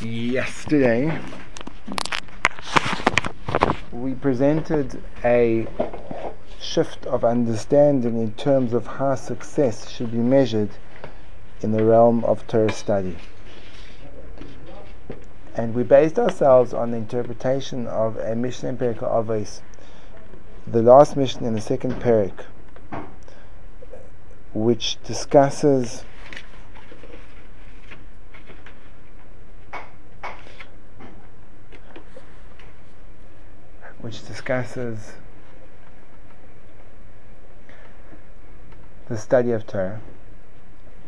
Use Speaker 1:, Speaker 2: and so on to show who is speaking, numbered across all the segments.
Speaker 1: yesterday we presented a shift of understanding in terms of how success should be measured in the realm of Torah study. And we based ourselves on the interpretation of a Mishnah in Perek Avos, the last Mishnah in the second Perek, which discusses which discusses the study of Torah,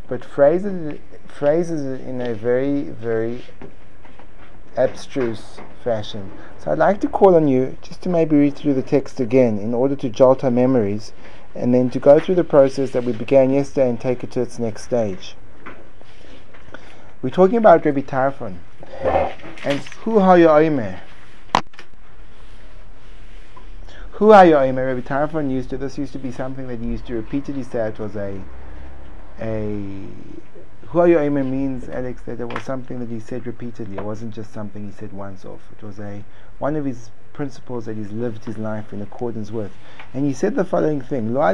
Speaker 1: but phrases phrases it in a very, very abstruse fashion. So I'd like to call on you just to maybe read through the text again in order to jolt our memories and then to go through the process that we began yesterday and take it to its next stage. We're talking about Rabbi Tarfon and who are you Omer? Who are you Omer? Rabbi Tarfon used to this used to be something that he used to repeatedly say it was a a Huayu Omer means, Alex, that it was something that he said repeatedly. It wasn't just something he said once off. It was a one of his principles that he's lived his life in accordance with. And he said the following thing: Lo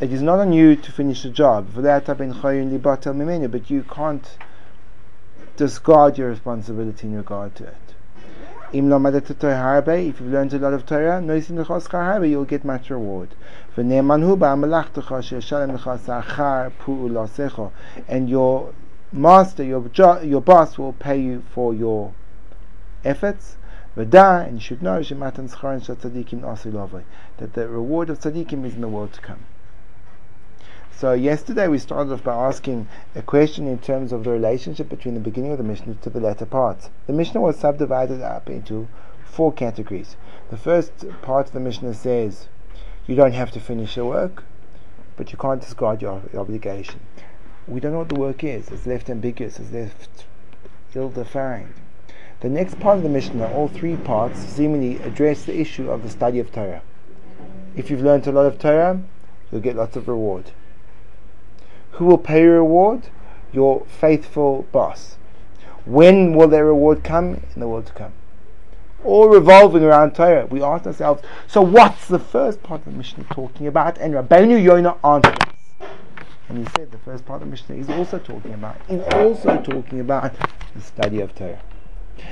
Speaker 1: It is not on you to finish the job. But you can't discard your responsibility in regard to it. If you've learned a lot of Torah, you'll get much reward. And your master, your, jo- your boss will pay you for your efforts. And you should know that the reward of tzaddikim is in the world to come. So yesterday we started off by asking a question in terms of the relationship between the beginning of the Mishnah to the latter parts. The Mishnah was subdivided up into four categories. The first part of the Mishnah says you don't have to finish your work, but you can't discard your obligation. We don't know what the work is. It's left ambiguous. It's left ill-defined. The next part of the Mishnah, all three parts, seemingly address the issue of the study of Torah. If you've learned a lot of Torah, you'll get lots of reward. Who will pay your reward? Your faithful boss. When will their reward come? In the world to come. All revolving around Torah. We ask ourselves, so what's the first part of the Mishnah talking about? And Rabbeinu Yonah answered us. And he said the first part of the Mishnah is also talking about, is also talking about the study of Torah.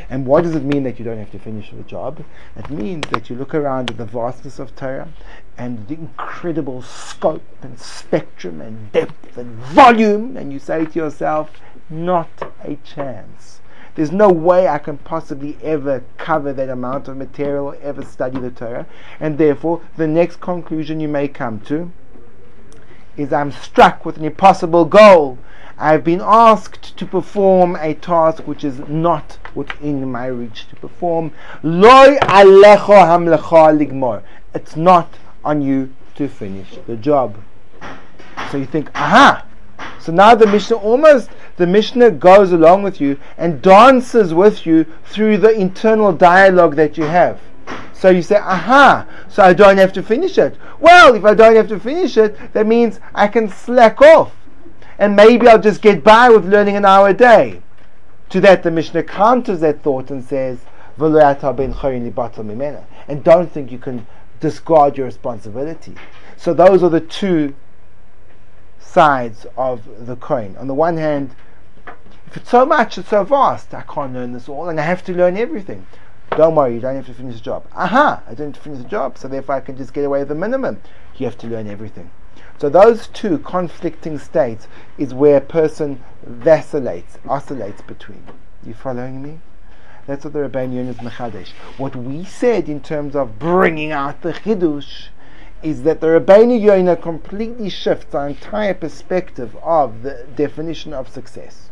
Speaker 1: And what does it mean that you don't have to finish the job? It means that you look around at the vastness of Torah and the incredible scope and spectrum and depth and volume, and you say to yourself, not a chance. There's no way I can possibly ever cover that amount of material or ever study the Torah. And therefore, the next conclusion you may come to is I'm struck with an impossible goal I've been asked to perform a task which is not within my reach to perform. It's not on you to finish the job. So you think, aha! So now the Mishnah almost the Mishnah goes along with you and dances with you through the internal dialogue that you have. So you say, aha, so I don't have to finish it. Well, if I don't have to finish it, that means I can slack off and maybe I'll just get by with learning an hour a day. To that, the Mishnah counters that thought and says, and don't think you can discard your responsibility. So those are the two sides of the coin. On the one hand, if it's so much, it's so vast, I can't learn this all, and I have to learn everything. Don't worry, you don't have to finish the job. Aha, I don't have to finish the job, so therefore I can just get away with the minimum. You have to learn everything. So those two conflicting states is where a person vacillates, oscillates between. You following me? That's what the Rabbeinu Yonah Mechadesh. What we said in terms of bringing out the Chidush is that the Rabbeinu Yonah completely shifts our entire perspective of the definition of success.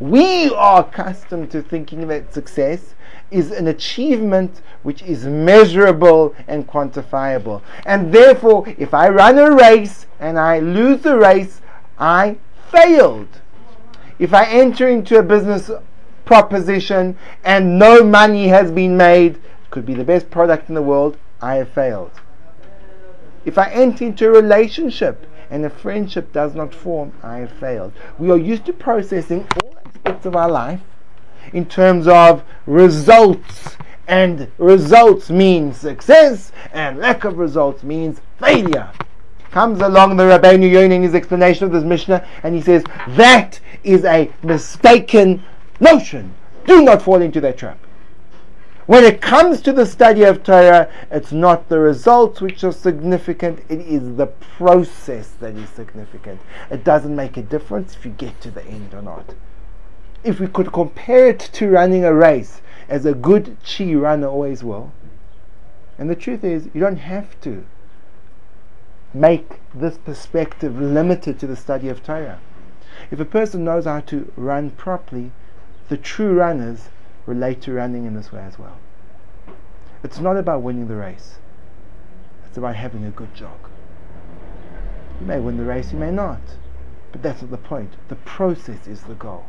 Speaker 1: We are accustomed to thinking that success is an achievement which is measurable and quantifiable. And therefore, if I run a race and I lose the race, I failed. If I enter into a business proposition and no money has been made, could be the best product in the world, I have failed. If I enter into a relationship and a friendship does not form, I have failed. We are used to processing all aspects of our life in terms of results and results mean success and lack of results means failure comes along the Rabbeinu Yonah in his explanation of this Mishnah and he says that is a mistaken notion do not fall into that trap when it comes to the study of Torah, it's not the results which are significant, it is the process that is significant. It doesn't make a difference if you get to the end or not. If we could compare it to running a race, as a good chi runner always will, and the truth is, you don't have to make this perspective limited to the study of Torah. If a person knows how to run properly, the true runners relate to running in this way as well. It's not about winning the race. It's about having a good jog. You may win the race, you may not. But that's not the point. The process is the goal.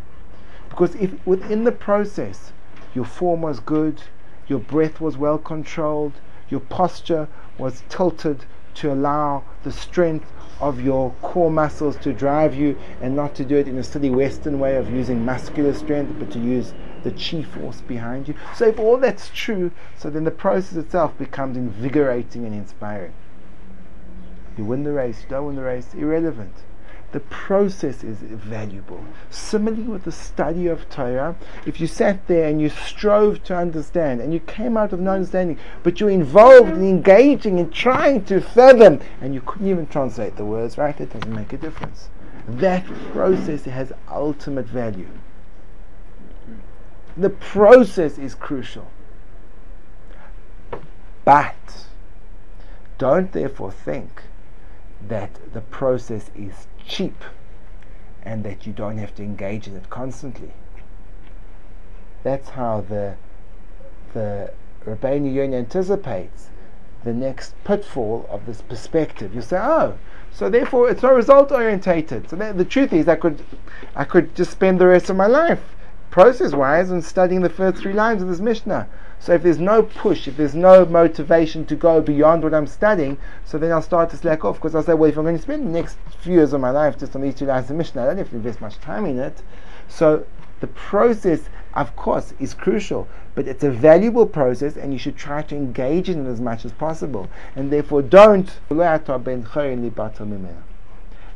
Speaker 1: Because if within the process your form was good, your breath was well controlled, your posture was tilted to allow the strength of your core muscles to drive you and not to do it in a silly Western way of using muscular strength, but to use the chi force behind you. So if all that's true, so then the process itself becomes invigorating and inspiring. You win the race, you don't win the race, irrelevant. The process is valuable. Similarly with the study of Torah, if you sat there and you strove to understand and you came out of no understanding, but you're involved in engaging and trying to fathom, and you couldn't even translate the words right, it doesn't make a difference. That process has ultimate value. The process is crucial. But don't therefore think that the process is cheap and that you don't have to engage in it constantly. That's how the the Rabbeinu Yonah anticipates the next pitfall of this perspective. You say, oh, so therefore it's not result orientated. So the truth is, I could, I could just spend the rest of my life process wise and studying the first three lines of this Mishnah. So if there's no push, if there's no motivation to go beyond what I'm studying, so then I'll start to slack off because I'll say, well, if I'm going to spend the next few years of my life just on these two lines of Mishnah, I don't have to invest much time in it. So the process, of course, is crucial, but it's a valuable process and you should try to engage in it as much as possible. And therefore, don't.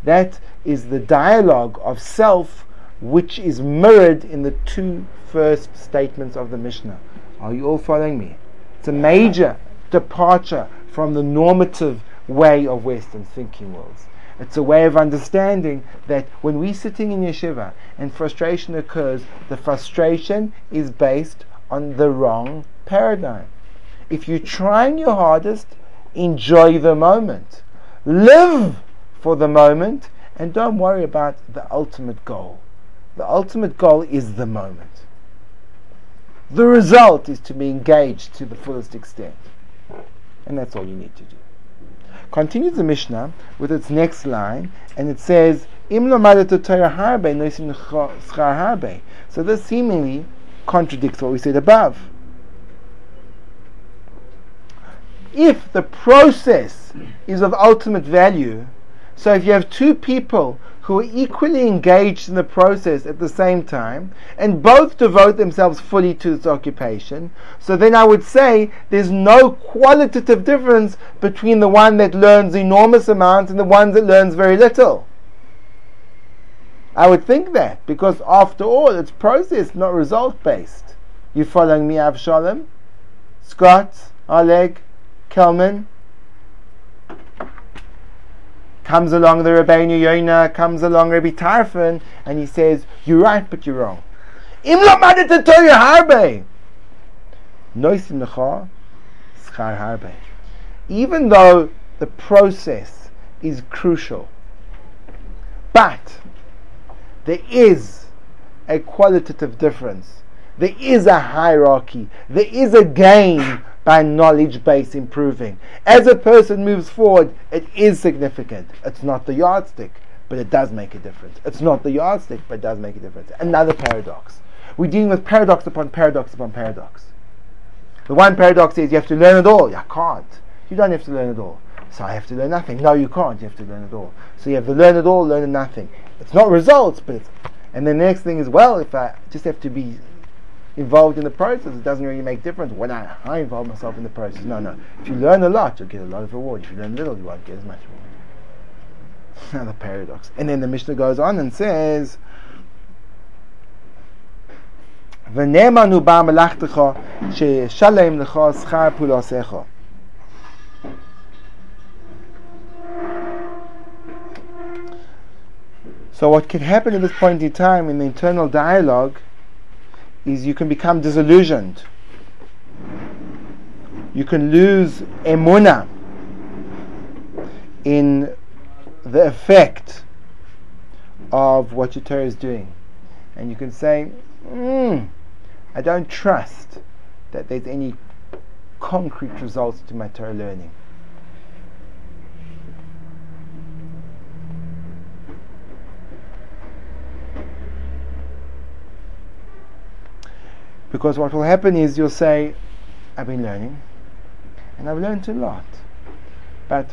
Speaker 1: That is the dialogue of self which is mirrored in the two first statements of the Mishnah. Are you all following me? It's a major departure from the normative way of Western thinking worlds. It's a way of understanding that when we're sitting in yeshiva and frustration occurs, the frustration is based on the wrong paradigm. If you're trying your hardest, enjoy the moment. Live for the moment and don't worry about the ultimate goal. The ultimate goal is the moment. The result is to be engaged to the fullest extent. And that's all you need to do. Continues the Mishnah with its next line, and it says, So this seemingly contradicts what we said above. If the process is of ultimate value, so if you have two people who are equally engaged in the process at the same time and both devote themselves fully to this occupation, so then I would say there's no qualitative difference between the one that learns enormous amounts and the one that learns very little. I would think that because after all, it's process, not result based. You following me, Avshalom? Scott, Oleg, Kelman? Comes along the Rabbeinu Yonah, comes along Rabbi Tarfon, and he says, You're right, but you're wrong. Im lo madet harbe. Noisim schar harbe. Even though the process is crucial, but there is a qualitative difference. There is a hierarchy. There is a gain by knowledge base improving. As a person moves forward, it is significant. It's not the yardstick, but it does make a difference. It's not the yardstick, but it does make a difference. Another paradox. We're dealing with paradox upon paradox upon paradox. The one paradox is you have to learn it all. I can't. You don't have to learn it all. So I have to learn nothing. No, you can't. You have to learn it all. So you have to learn it all, learn nothing. It's not results, but it's And the next thing is, well, if I just have to be involved in the process, it doesn't really make difference when I, I involve myself in the process. No, no. If you learn a lot, you'll get a lot of reward. If you learn little, you won't get as much reward. Another paradox. And then the Mishnah goes on and says, ונאמנו בה מלאכתך שישלם לך שכר פעולותיך. So what can happen at this point in time in the internal dialogue is you can become disillusioned. You can lose emuna in the effect of what your Torah is doing. And you can say, mm, I don't trust that there's any concrete results to my Torah learning. Because what will happen is you'll say, I've been learning, and I've learned a lot. But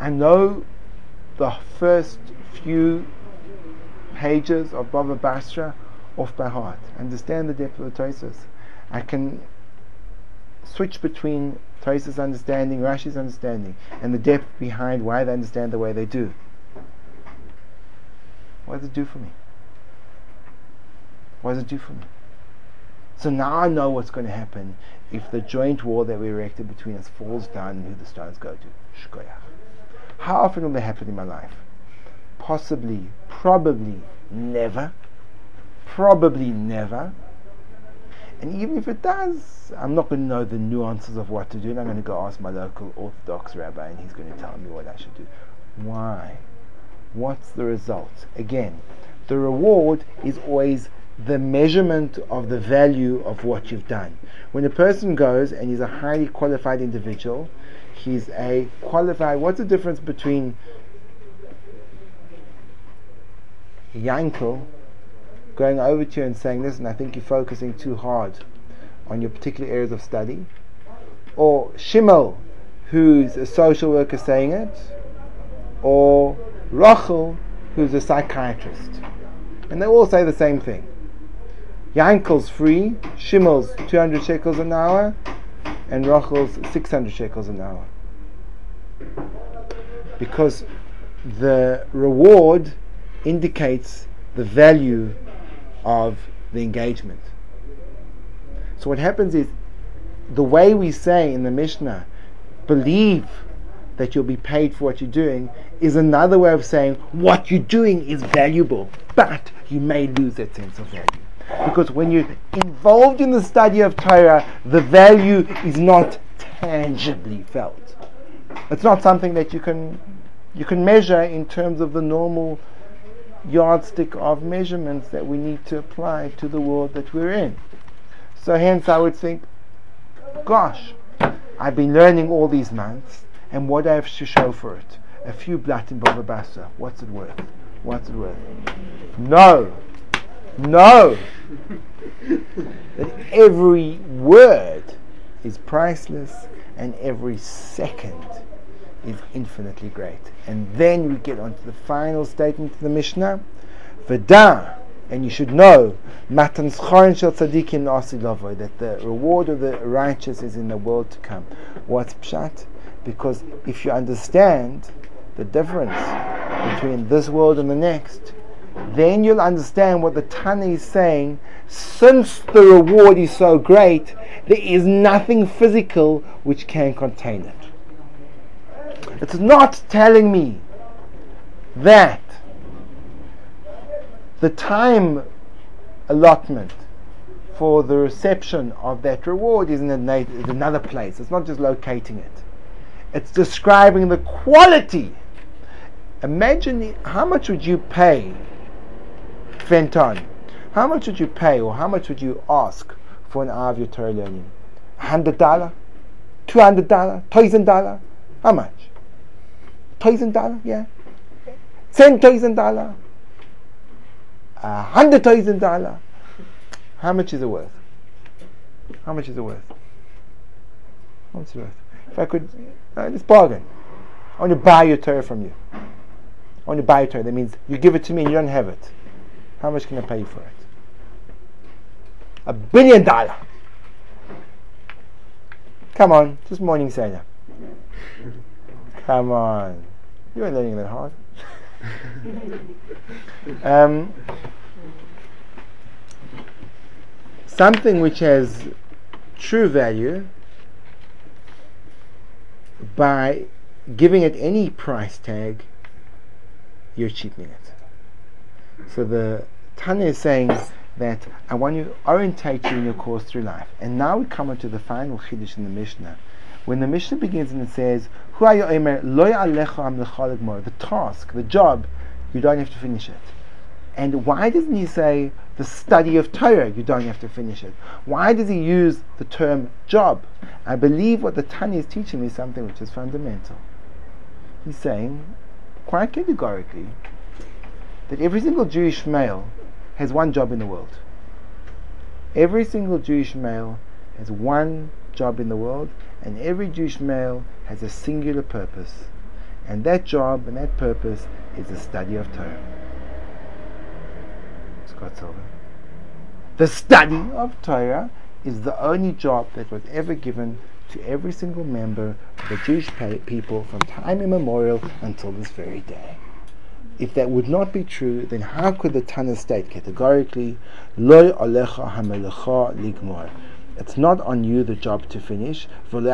Speaker 1: I know the first few pages of Baba Basra off by heart. understand the depth of the Tosis. I can switch between Tosis understanding, Rashi's understanding, and the depth behind why they understand the way they do. What does it do for me? What does it do for me? So now I know what's going to happen if the joint wall that we erected between us falls down and who the stones go to. Shkoyach. How often will that happen in my life? Possibly, probably never. Probably never. And even if it does, I'm not going to know the nuances of what to do, and I'm going to go ask my local Orthodox rabbi, and he's going to tell me what I should do. Why? What's the result? Again, the reward is always the measurement of the value of what you've done. When a person goes and he's a highly qualified individual, he's a qualified. What's the difference between Yankel going over to you and saying, Listen, I think you're focusing too hard on your particular areas of study, or Shimel, who's a social worker saying it, or Rachel, who's a psychiatrist. And they all say the same thing. Yankel's free, Shimel's 200 shekels an hour, and Rachel's 600 shekels an hour. Because the reward indicates the value of the engagement. So what happens is the way we say in the Mishnah, believe that you'll be paid for what you're doing, is another way of saying what you're doing is valuable, but you may lose that sense of value. Because when you're involved in the study of Torah, the value is not tangibly felt. It's not something that you can you can measure in terms of the normal yardstick of measurements that we need to apply to the world that we're in. So hence I would think, gosh, I've been learning all these months, and what I have to show for it? A few blatin baba What's it worth? What's it worth? No, no. that every word is priceless and every second is infinitely great. And then we get on to the final statement of the Mishnah. Veda, and you should know, matan shel tzadikim that the reward of the righteous is in the world to come. What's pshat? Because if you understand the difference between this world and the next, then you'll understand what the Tana is saying. Since the reward is so great, there is nothing physical which can contain it. It's not telling me that the time allotment for the reception of that reward is in another place. It's not just locating it. It's describing the quality. Imagine how much would you pay Fenton. How much would you pay or how much would you ask for an hour of your Torah learning? Hundred dollar? Two hundred dollar? Thousand dollar? How much? Thousand dollar? Yeah. Ten thousand dollar? A hundred thousand dollar? How much is it worth? How much is it worth? How much is it worth? If I could, uh, it's bargain. I want to buy your Torah from you. I want to buy your Torah. That means you give it to me and you don't have it. How much can I pay for it? A billion dollar. Come on, just morning Seder. Come on. You ain't learning that hard. um, something which has true value by giving it any price tag, you're cheapening it. So the Tana is saying that I want to orientate you in your course through life. And now we come to the final Chiddush in the Mishnah. When the Mishnah begins and it says, Who are aimer? Loya am The task, the job, you don't have to finish it. And why doesn't he say the study of Torah, you don't have to finish it? Why does he use the term job? I believe what the Tana is teaching me is something which is fundamental. He's saying, quite categorically, that every single Jewish male has one job in the world. Every single Jewish male has one job in the world, and every Jewish male has a singular purpose. And that job and that purpose is the study of Torah. Scott Silver. The study of Torah is the only job that was ever given to every single member of the Jewish people from time immemorial until this very day. If that would not be true, then how could the Tana state categorically, Loy alecha hamelecha ligmor? It's not on you the job to finish, but you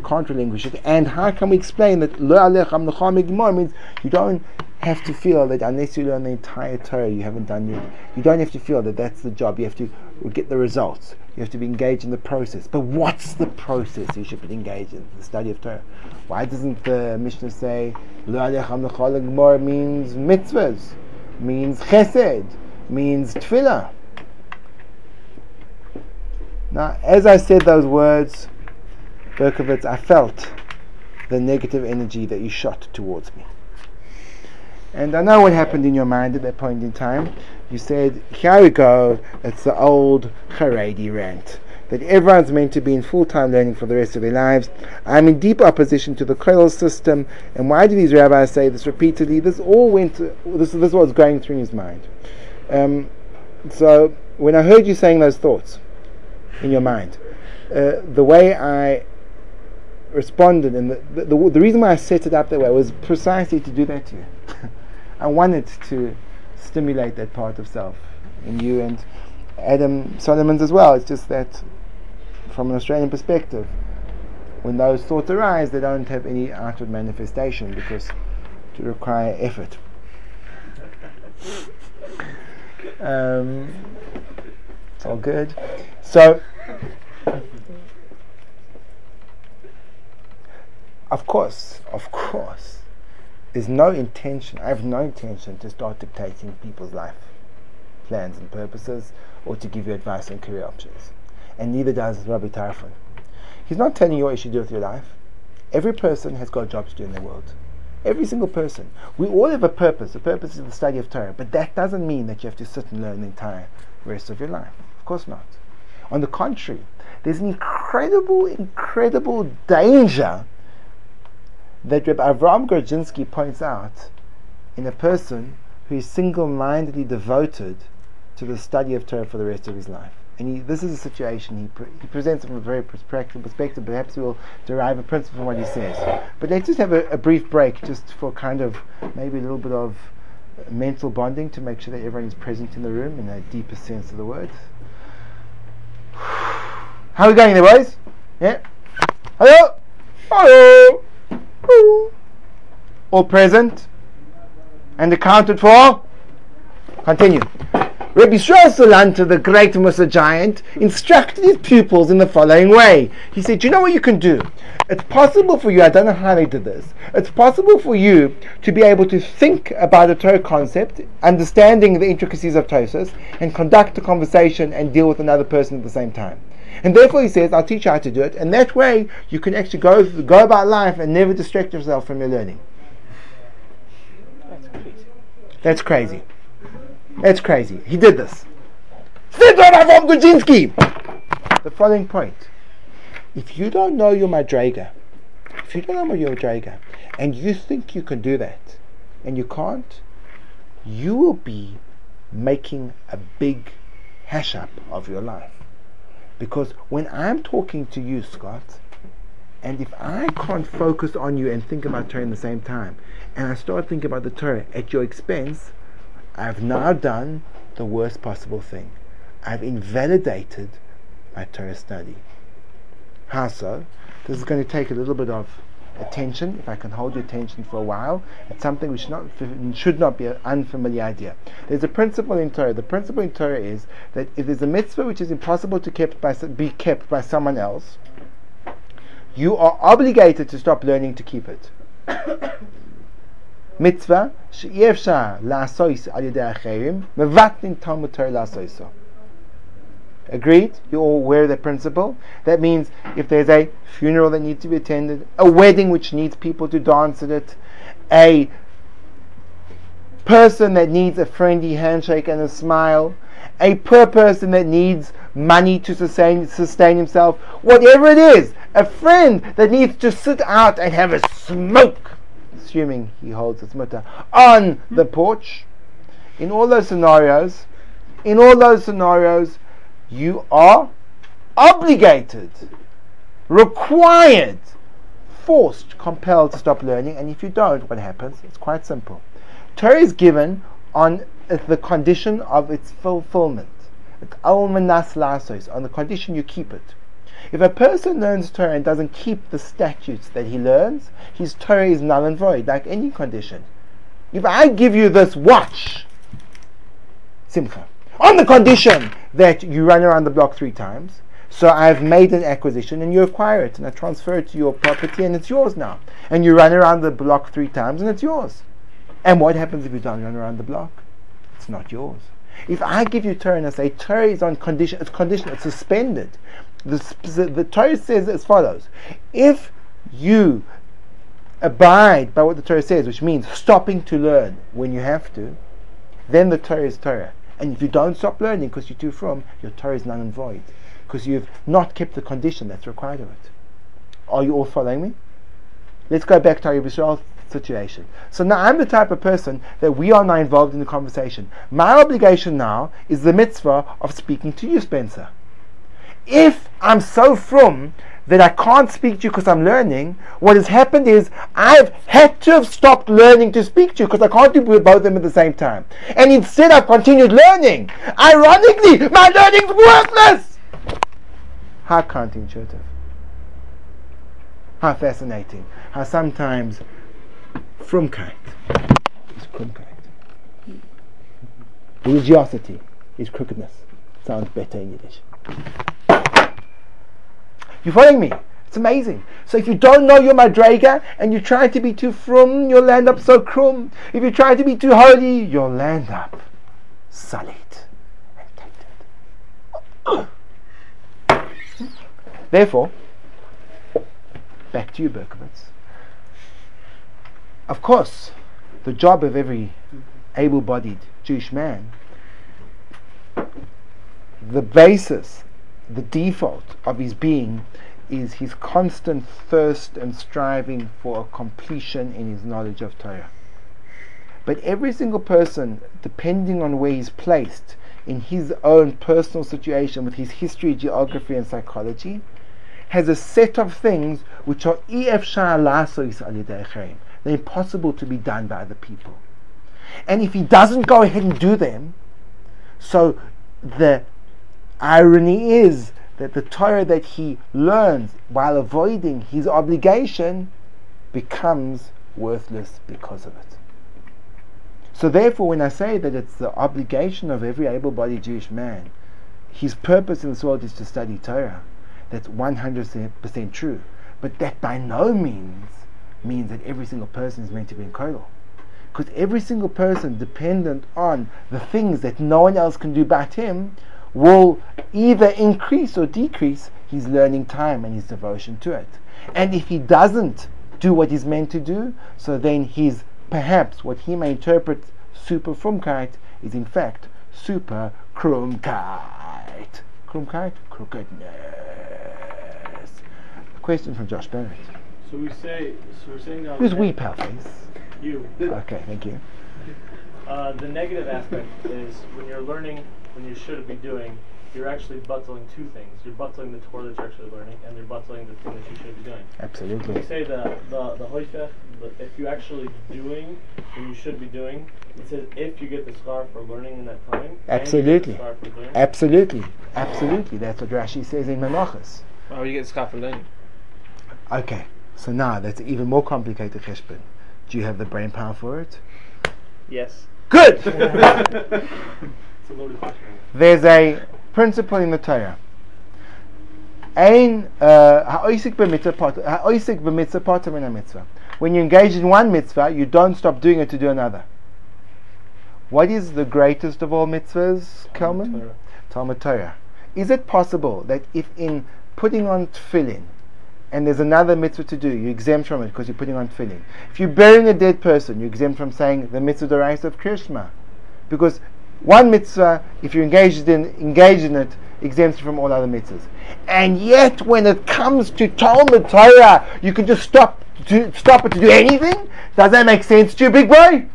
Speaker 1: can't relinquish it. And how can we explain that means you don't have to feel that unless you learn the entire Torah, you haven't done it. You don't have to feel that that's the job. You have to get the results. You have to be engaged in the process. But what's the process you should be engaged in? The study of Torah. Why doesn't the Mishnah say means mitzvahs, means chesed, means tefillah? Now, as I said those words, Berkovitz, I felt the negative energy that you shot towards me. And I know what happened in your mind at that point in time. You said, here we go, it's the old Haredi rant. That everyone's meant to be in full time learning for the rest of their lives. I'm in deep opposition to the Kollel system. And why do these rabbis say this repeatedly? This all went, this, this was going through his mind. Um, so, when I heard you saying those thoughts, in your mind. Uh, the way I responded and the, the, the, the, reason why I set it up that way was precisely to do that to you. I wanted to stimulate that part of self in you and Adam Solomon's as well. It's just that from an Australian perspective, when those thoughts arise, they don't have any outward manifestation because to require effort. Um, it's all good. So, of course, of course, there's no intention, I have no intention to start dictating people's life plans and purposes or to give you advice on career options. And neither does Rabbi Tarfon. He's not telling you what you should do with your life. Every person has got a job to do in the world. Every single person. We all have a purpose. The purpose is the study of Torah. But that doesn't mean that you have to sit and learn the entire rest of your life. Of course not. On the contrary, there's an incredible, incredible danger that Reb Avram Grodzinski points out in a person who is single-mindedly devoted to the study of Torah for the rest of his life. And he, this is a situation he, pre- he presents from a very practical perspective. Perhaps we will derive a principle from what he says. But let's just have a, a brief break, just for kind of maybe a little bit of uh, mental bonding to make sure that everyone is present in the room in a deeper sense of the word. How are we going there, boys? Yeah? Hello? Hello? All present? And accounted for? Continue. Rabbi Yisrael Salanter, the great Mussar giant, instructed his pupils in the following way. He said, you know what you can do? It's possible for you, I don't know how they did this, it's possible for you to be able to think about a Torah concept, understanding the intricacies of Tosos, and conduct a conversation and deal with another person at the same time. And therefore he says, I'll teach you how to do it, and that way you can actually go, go about life and never distract yourself from your learning. That's crazy. That's crazy. That's crazy. He did this. The following point. If you don't know your Madrega, if you don't know your Madrega, and you think you can do that, and you can't, you will be making a big hash up of your life. Because when I'm talking to you, Scott, and if I can't focus on you and think about Torah in the same time, and I start thinking about the Torah at your expense, I've now done the worst possible thing. I've invalidated my Torah study. How so? This is going to take a little bit of attention. If I can hold your attention for a while, it's something which not, should not be an unfamiliar idea. There's a principle in Torah. The principle in Torah is that if there's a mitzvah which is impossible to kept by, be kept by someone else, you are obligated to stop learning to keep it. mitzvah שאי אפשר לעשות על ידי אחרים, מבטלים תלמוד תורה לעשותו. Agreed? You're all aware of that principle? That means if there's a funeral that needs to be attended, a wedding which needs people to dance at it, a person that needs a friendly handshake and a smile, a poor person that needs money to sustain, sustain himself, whatever it is, a friend that needs to sit out and have a smoke, assuming he holds his mutter, on the porch. In all those scenarios, in all those scenarios, you are obligated, required, forced, compelled to stop learning. And if you don't, what happens? It's quite simple. Torah is given on the condition of its fulfillment. On the condition you keep it. If a person learns Torah and doesn't keep the statutes that he learns, his Torah is null and void, like any condition. If I give you this watch, simcha, on the condition that you run around the block three times. So I've made an acquisition and you acquire it and I transfer it to your property and it's yours now. And you run around the block three times and it's yours. And what happens if you don't run around the block? It's not yours. If I give you Torah and I say Torah is on condition, it's conditional, it's suspended. The, the Torah says as follows: If you abide by what the Torah says, which means stopping to learn when you have to, then the Torah is Torah. And if you don't stop learning because you're too frum, your Torah is null and void. Because you've not kept the condition that's required of it. Are you all following me? Let's go back to our Yisrael situation. So now I'm the type of person that we are now involved in the conversation. My obligation now is the mitzvah of speaking to you, Spencer. If I'm so frum that I can't speak to you because I'm learning, what has happened is I've had to have stopped learning to speak to you because I can't do both of them at the same time. And instead I've continued learning. Ironically, my learning's worthless! How counterintuitive. How fascinating. How sometimes frumkeit is krumkeit. Religiosity is crookedness. Sounds better in Yiddish. You following me? It's amazing. So if you don't know your madrega and you try to be too frum, you'll land up so krum. If you try to be too holy, you'll land up solid and tainted. Therefore, back to you, Berkowitz. Of course, the job of every able-bodied Jewish man, the basis the default of his being is his constant thirst and striving for a completion in his knowledge of Torah. But every single person, depending on where he's placed in his own personal situation with his history, geography, and psychology, has a set of things which are they're impossible to be done by other people. And if he doesn't go ahead and do them, so the irony is that the Torah that he learns while avoiding his obligation becomes worthless because of it. So therefore, when I say that it's the obligation of every able-bodied Jewish man, his purpose in this world is to study Torah. That's 100% true. But that by no means means that every single person is meant to be in Kollel. Because every single person dependent on the things that no one else can do but him will either increase or decrease his learning time and his devotion to it. And if he doesn't do what he's meant to do, so then he's perhaps what he may interpret super frumkeit is in fact super krumkeit. Krumkeit? Crookedness. Question from Josh Barrett.
Speaker 2: So we say, so we're saying now.
Speaker 1: Who's we, pal face?
Speaker 2: You.
Speaker 1: Okay, thank you.
Speaker 2: Uh, the negative aspect is when you're learning, when you should be doing, you're actually butling two things. You're butling the Torah that you're actually learning, and you're butling the thing that you should be doing.
Speaker 1: Absolutely.
Speaker 2: You say the the the hoifech, if you're actually doing what you should be doing, it says if you get the schar for learning in that time.
Speaker 1: Absolutely. Absolutely. Absolutely. That's what Rashi says in Menachos.
Speaker 3: Why would you get the schar for learning?
Speaker 1: Okay. So now that's an even more complicated cheshbon. Do you have the brain power for it?
Speaker 2: Yes.
Speaker 1: Good.
Speaker 2: It's a loaded question.
Speaker 1: There's a principle in the Torah. Uh, ha'oisik b'mitzvah part- ha'oisik b'mitzvah part mitzvah. When you engage in one mitzvah, you don't stop doing it to do another. What is the greatest of all mitzvahs, Kelman? Talmud Torah. Is it possible that if in putting on tefillin, and there's another mitzvah to do, you're exempt from it because you're putting on tefillin. If you're burying a dead person, you're exempt from saying the mitzvah deraisa of Krishma. Because one mitzvah, if you're engaged in engaged in it, exempts you from all other mitzvahs. And yet, when it comes to Talmud Torah, you can just stop to stop it to do anything. Does that make sense to you, big boy?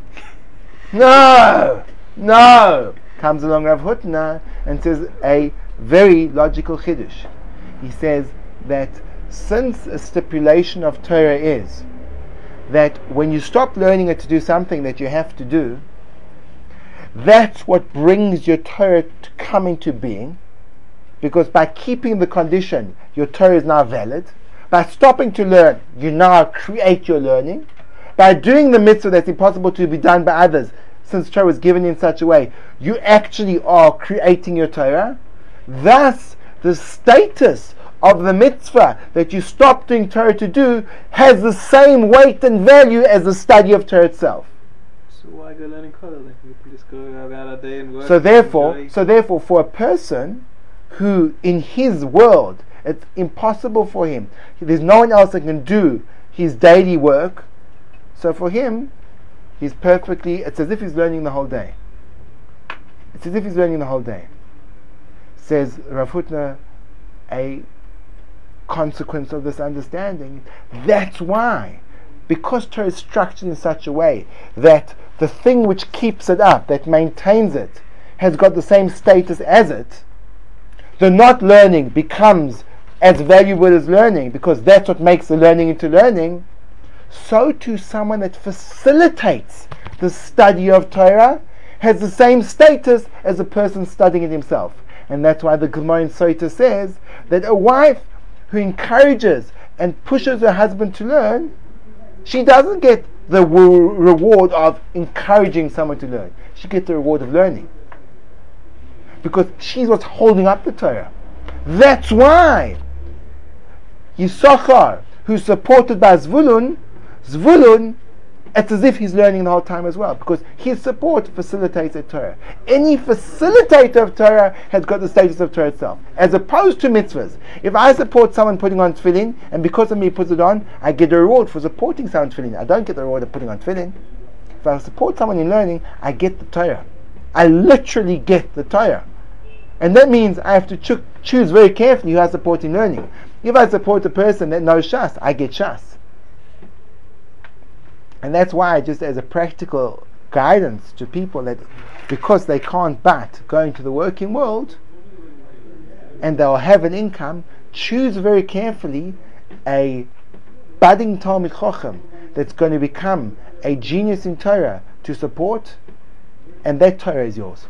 Speaker 1: No, no. Comes along Rav Hutner and says a very logical chiddush. He says that since a stipulation of Torah is that when you stop learning it to do something that you have to do, that's what brings your Torah to come into being. Because by keeping the condition, your Torah is now valid. By stopping to learn, you now create your learning. By doing the mitzvah that's impossible to be done by others, since Torah was given in such a way, you actually are creating your Torah. Thus, the status of the mitzvah that you stop doing Torah to do has the same weight and value as the study of Torah itself.
Speaker 3: So why go learning Kollel? You can just go about a day and work.
Speaker 1: So therefore, so therefore, for a person who, in his world, it's impossible for him. There's no one else that can do his daily work. So for him, he's perfectly. It's as if he's learning the whole day. It's as if he's learning the whole day. Says Rav Hutner, a consequence of this understanding. That's why, because Torah is structured in such a way that the thing which keeps it up, that maintains it, has got the same status as it, the not learning becomes as valuable as learning because that's what makes the learning into learning. So too, someone that facilitates the study of Torah has the same status as a person studying it himself. And that's why the Gemara in Sota says that a wife who encourages and pushes her husband to learn, she doesn't get the reward of encouraging someone to learn. She gets the reward of learning. Because she's what's holding up the Torah. That's why Yisachar, who's supported by Zvulun, Zvulun, it's as if he's learning the whole time as well, because his support facilitates the Torah. Any facilitator of Torah has got the status of Torah itself, as opposed to mitzvahs. If I support someone putting on tefillin, and because of me puts it on, I get a reward for supporting someone tefillin. I don't get the reward of putting on tefillin. If I support someone in learning, I get the Torah. I literally get the Torah. And that means I have to cho- choose very carefully who I support in learning. If I support a person that knows Shas, I get Shas. And that's why, just as a practical guidance to people that because they can't but go into the working world and they'll have an income, choose very carefully a budding Talmud Chochem that's going to become a genius in Torah to support, and that Torah is yours.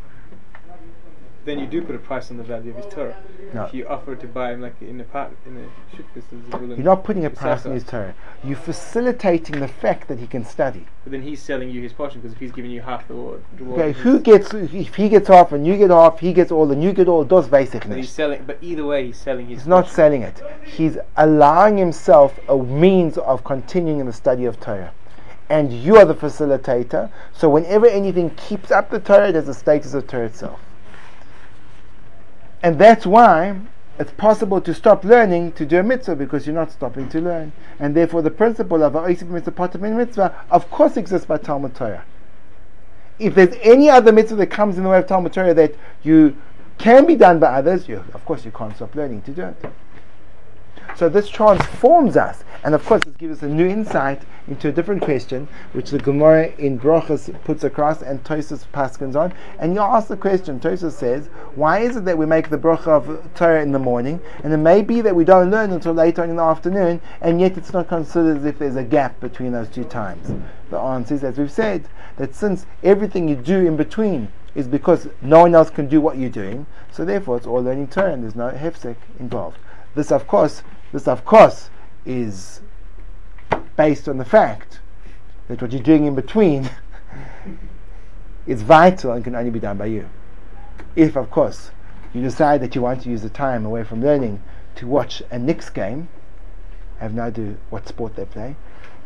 Speaker 3: Then you do put a price on the value of his Torah.
Speaker 1: No.
Speaker 3: If you offer to buy him like in a part in a ship, this is willing.
Speaker 1: You're not putting a price on his. Torah. You're facilitating the fact that he can study.
Speaker 3: But then he's selling you his portion because if he's giving you half the reward,
Speaker 1: Okay, who gets if he gets half and you get half, he gets all and you get all. Does
Speaker 3: But he's selling. But either way, he's selling his.
Speaker 1: He's not selling it. He's allowing himself a means of continuing in the study of Torah. And you are the facilitator. So whenever anything keeps up the Torah, there's the status of Torah itself. And that's why it's possible to stop learning to do a mitzvah because you're not stopping to learn. And therefore the principle of mitzvah mitzvah of course exists by Talmud Torah. If there's any other mitzvah that comes in the way of Talmud Torah that you can be done by others, you, of course you can't stop learning to do it. So this transforms us, and of course, this gives us a new insight into a different question, which the Gemara in Brochus puts across and Tosus paskins on. And you ask the question. Tosus says, "Why is it that we make the bracha of Torah in the morning, and it may be that we don't learn until later on in the afternoon, and yet it's not considered as if there's a gap between those two times?" The answer is, as we've said, that since everything you do in between is because no one else can do what you're doing, so therefore it's all learning Torah, and there's no hefsek involved. This, of course, this of course is based on the fact that what you're doing in between is vital and can only be done by you. If, of course, you decide that you want to use the time away from learning to watch a Knicks game, I have no idea what sport they play,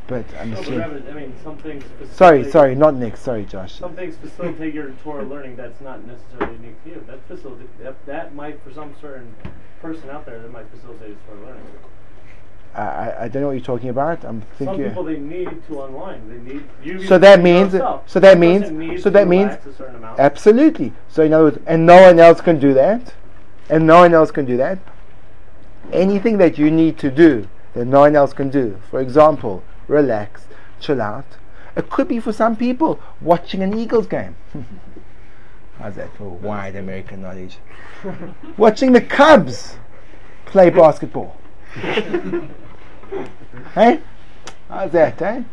Speaker 1: but I'm
Speaker 2: No,
Speaker 1: assuming.
Speaker 2: rather, I mean, some things.
Speaker 1: Sorry, sorry, not Knicks. Sorry, Josh.
Speaker 2: Some things facilitate your Torah learning that's not necessarily unique to you. That facilitate that, that might for some certain person out there that might facilitate his Torah learning.
Speaker 1: I, I, don't know what you're talking about. I'm thinking.
Speaker 2: Some people they need to unwind. They need you.
Speaker 1: So that means-
Speaker 2: yourself.
Speaker 1: so that means- so that means-
Speaker 2: relax a certain.
Speaker 1: Absolutely. So in other words, and no one else can do that, and no one else can do that. Anything that you need to do that no one else can do, for example, relax, chill out. It could be for some people watching an Eagles game. How's that for wide American knowledge? watching the Cubs play basketball. hey? How's that, eh?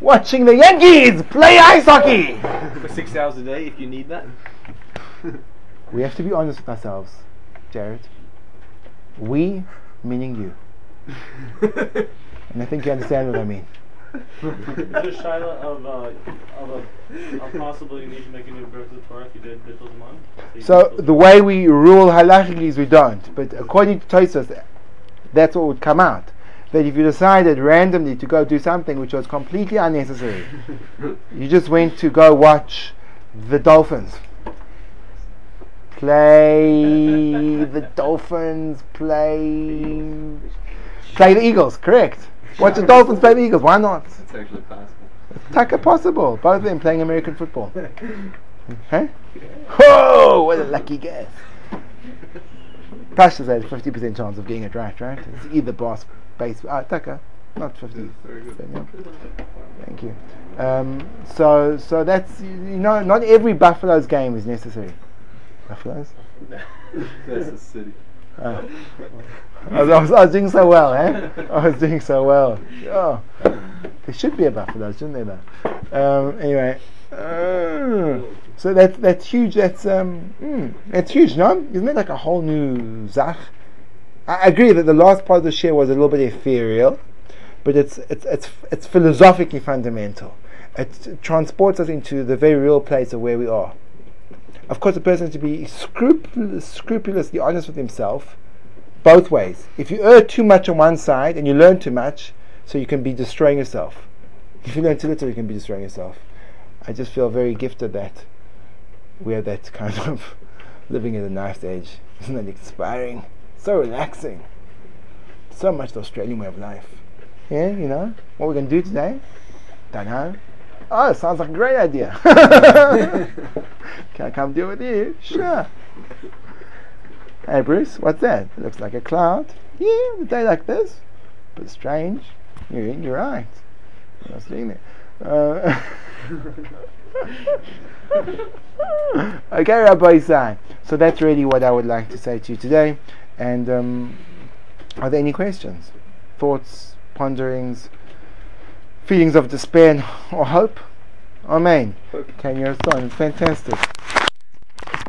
Speaker 1: Watching the Yankees play ice hockey.
Speaker 4: For six hours a day, if you need that.
Speaker 1: We have to be honest with ourselves, Jared. We, meaning you. And I think you understand what I mean.
Speaker 2: Is a of uh, of a of possibly you need to make a new birth the Torah if you did Bittul Zman?
Speaker 1: So the way we rule halachically is we don't. But according to Tosfos, that's what would come out. That if you decided randomly to go do something which was completely unnecessary, you just went to go watch the Dolphins. Play the Dolphins play play the Eagles, correct. Watch the Dolphins play the Eagles, why not?
Speaker 4: It's actually possible.
Speaker 1: Taka possible. Both of them playing American football. Huh? Oh, what a lucky guess. Pasha says 50% chance of getting it right, right? It's either boss, base, ah, Taka, not 50.
Speaker 4: Very good.
Speaker 1: Thank you. Um, so, so that's, you know, not every Buffalo's game is necessary. Buffaloes?
Speaker 4: That's the city.
Speaker 1: Oh. I, was, I, was, doing so well, eh? I was doing so well. Oh. There should be a Buffalo, shouldn't there? Though? Um, anyway, uh, so that's that's huge. That's um, mm, that's huge, no? Isn't it like a whole new zach? I agree that the last part of the shiur was a little bit ethereal, but it's it's it's it's philosophically fundamental. It transports us into the very real place of where we are. Of course, a person has to be scrupulous, scrupulously honest with himself, both ways. If you err too much on one side and you learn too much, so you can be destroying yourself. If you learn too little, you can be destroying yourself. I just feel very gifted that we have that kind of living at a knife's edge. Isn't that inspiring? So relaxing. So much the Australian way of life. Yeah, you know? What we're going to do today? Don't know. Oh, sounds like a great idea. Can I come deal with you? Sure. Hey Bruce, what's that? It looks like a cloud. Yeah, a day like this. But strange. You're, you're right. I was seeing it. Uh, okay, Rabbi Isai. So that's really what I would like to say to you today. And um, are there any questions, thoughts, ponderings, feelings of despair or hope? Amen. Can you respond? Fantastic.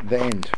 Speaker 1: The end.